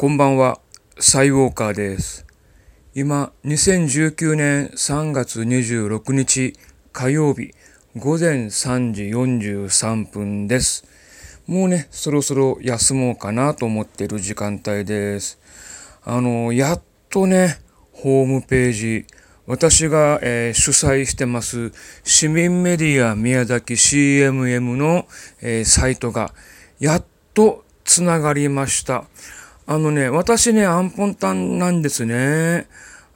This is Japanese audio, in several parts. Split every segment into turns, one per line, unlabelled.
こんばんは、サイウォーカーです。今、2019年3月26日火曜日午前3時43分です。もうね、そろそろ休もうかなと思っている時間帯です。あの、やっとね、ホームページ、私が、えー、主催してます市民メディア宮崎 CMM の、えー、サイトがやっとつながりました。あのね、私ね、アンポンタンなんですね。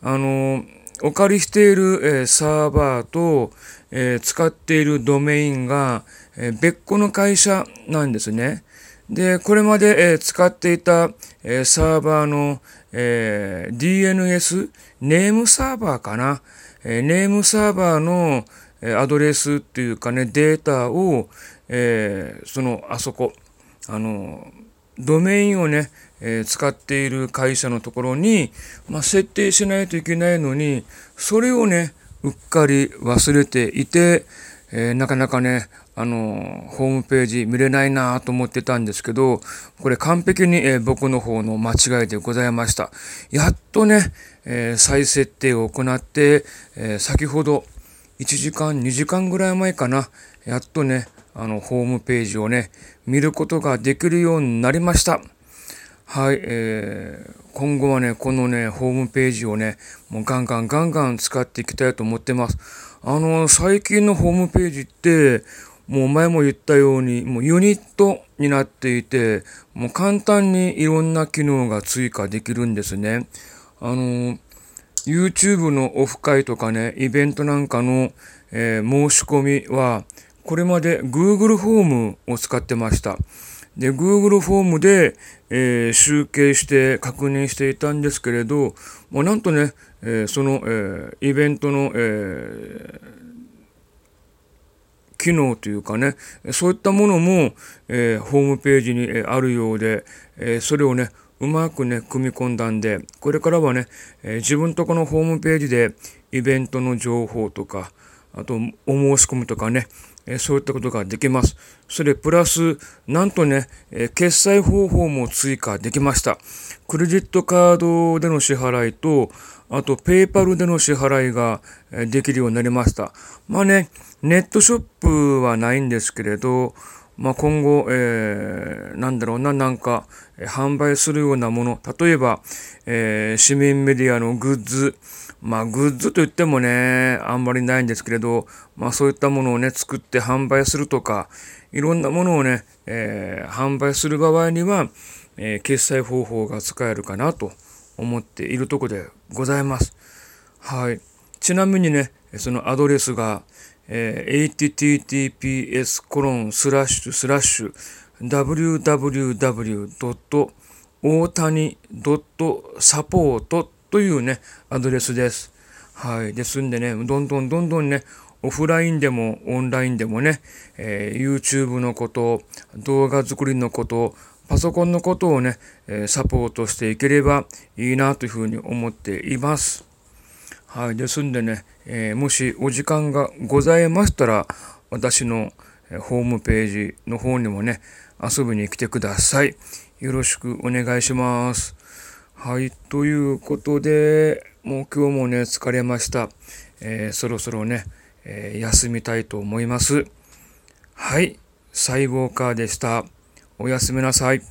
あの、お借りしている、えー、サーバーと、えー、使っているドメインが、えー、別個の会社なんですね。で、これまで、え使っていた、えサーバーの、え DNS、ネームサーバーかな。えネームサーバーの、えアドレスっていうかね、データを、えその、あそこ、あの、ドメインをね、えー、使っている会社のところに、まあ、設定しないといけないのに、それをね、うっかり忘れていて、えー、なかなかね、あの、ホームページ見れないなと思ってたんですけど、これ完璧に、えー、僕の方の間違いでございました。やっとね、え再設定を行って、え先ほど1時間、2時間ぐらい前かな、やっとね、あの、ホームページをね、見ることができるようになりました。はい、えー、今後はね、このね、ホームページをね、もうガンガンガンガン使っていきたいと思ってます。あの、最近のホームページって、もう前も言ったように、もうユニットになっていて、もう簡単にいろんな機能が追加できるんですね。あの、YouTube のオフ会とかね、イベントなんかの、えー、申し込みは、これまで Google フォームを使ってました。で、Google フォームで、えー、集計して確認していたんですけれど、もうなんとね、えー、その、えー、イベントの、え機能というかね、そういったものも、えホームページにあるようで、えそれをね、うまくね、組み込んだんで、これからはね、え自分とこのホームページでイベントの情報とか、あとお申し込みとかね、えそういったことができます。それプラス、なんとね、え決済方法も追加できました。クレジットカードでの支払いと、あとペイパルでの支払いができるようになりました。まあね、ネットショップはないんですけれど、まあ、今後、えー、なんだろうな、なんか、販売するようなもの、例えば、えー、市民メディアのグッズ、まあ、グッズといってもね、あんまりないんですけれど、まあ、そういったものをね、作って販売するとか、いろんなものをね、えー、販売する場合には、えー、決済方法が使えるかなと思っているところでございます。はい。ちなみにね、そのアドレスが、えー、https コロンスラッシュスラッシュ www. 大谷 .support というね、アドレスです。はい。ですんでね、どんどんどんどんね、オフラインでもオンラインでもね、えー、YouTube のこと、動画作りのこと、パソコンのことをね、えサポートしていければいいなというふうに思っています。はい。ですんでね、えー、もしお時間がございましたら、私のホームページの方にもね、遊びに来てください。よろしくお願いします。はい、ということで、もう今日もね、疲れました。えー、そろそろね、えー、休みたいと思います。はい、細胞カーでした。おやすみなさい。